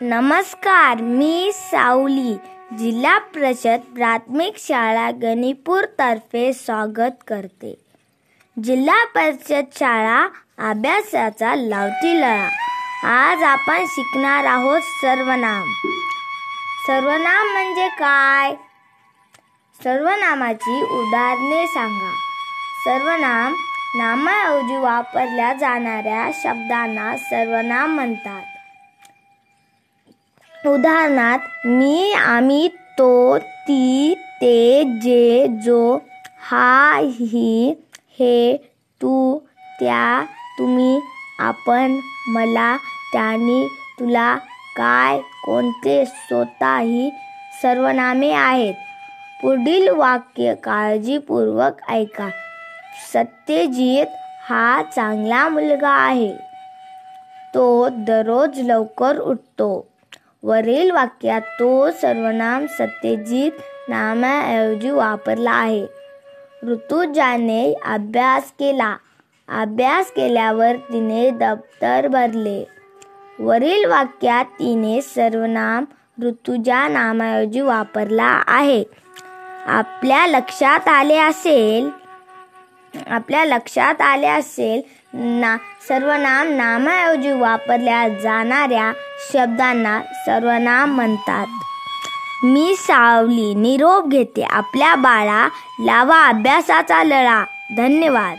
नमस्कार मी सावली. जिल्हा परिषद प्राथमिक शाळा गणिपूर तर्फे स्वागत करते. जिल्हा परिषद शाळा अभ्यासाचा लावती लळा. आज आपण शिकणार आहोत सर्वनाम. सर्वनाम म्हणजे काय? सर्वनामाची उदाहरणे सांगा. सर्वनाम नामाऐवजी वापरल्या जाणाऱ्या शब्दांना सर्वनाम म्हणतात. उदाहरणार्थ मी आम्ही तो ती ते जे जो हा ही हे तू त्या तुम्ही आपण मला त्यांनी तुला काय कोणते स्वतः ही सर्वनामे आहेत. पुढील वाक्य काळजीपूर्वक ऐका. सत्यजित हा चांगला मुलगा आहे. तो दररोज लवकर उठतो. वरील वाक्यात तो सर्वनाम सत्यजित नामाऐवजी वापरला आहे. ऋतुजाने अभ्यास केला. अभ्यास केल्यावर तिने दप्तर भरले. वरील वाक्यात तिने सर्वनाम ऋतुजा नामाऐवजी वापरला आहे. आपल्या लक्षात आले असेल आपल्या लक्षात आले असेल ना सर्वनाम नामाऐवजी वापरल्या जाणाऱ्या शब्दांना सर्वनाम म्हणतात. मी सावली निरोप घेते. आपल्या बाळा लावा अभ्यासाचा लळा. धन्यवाद.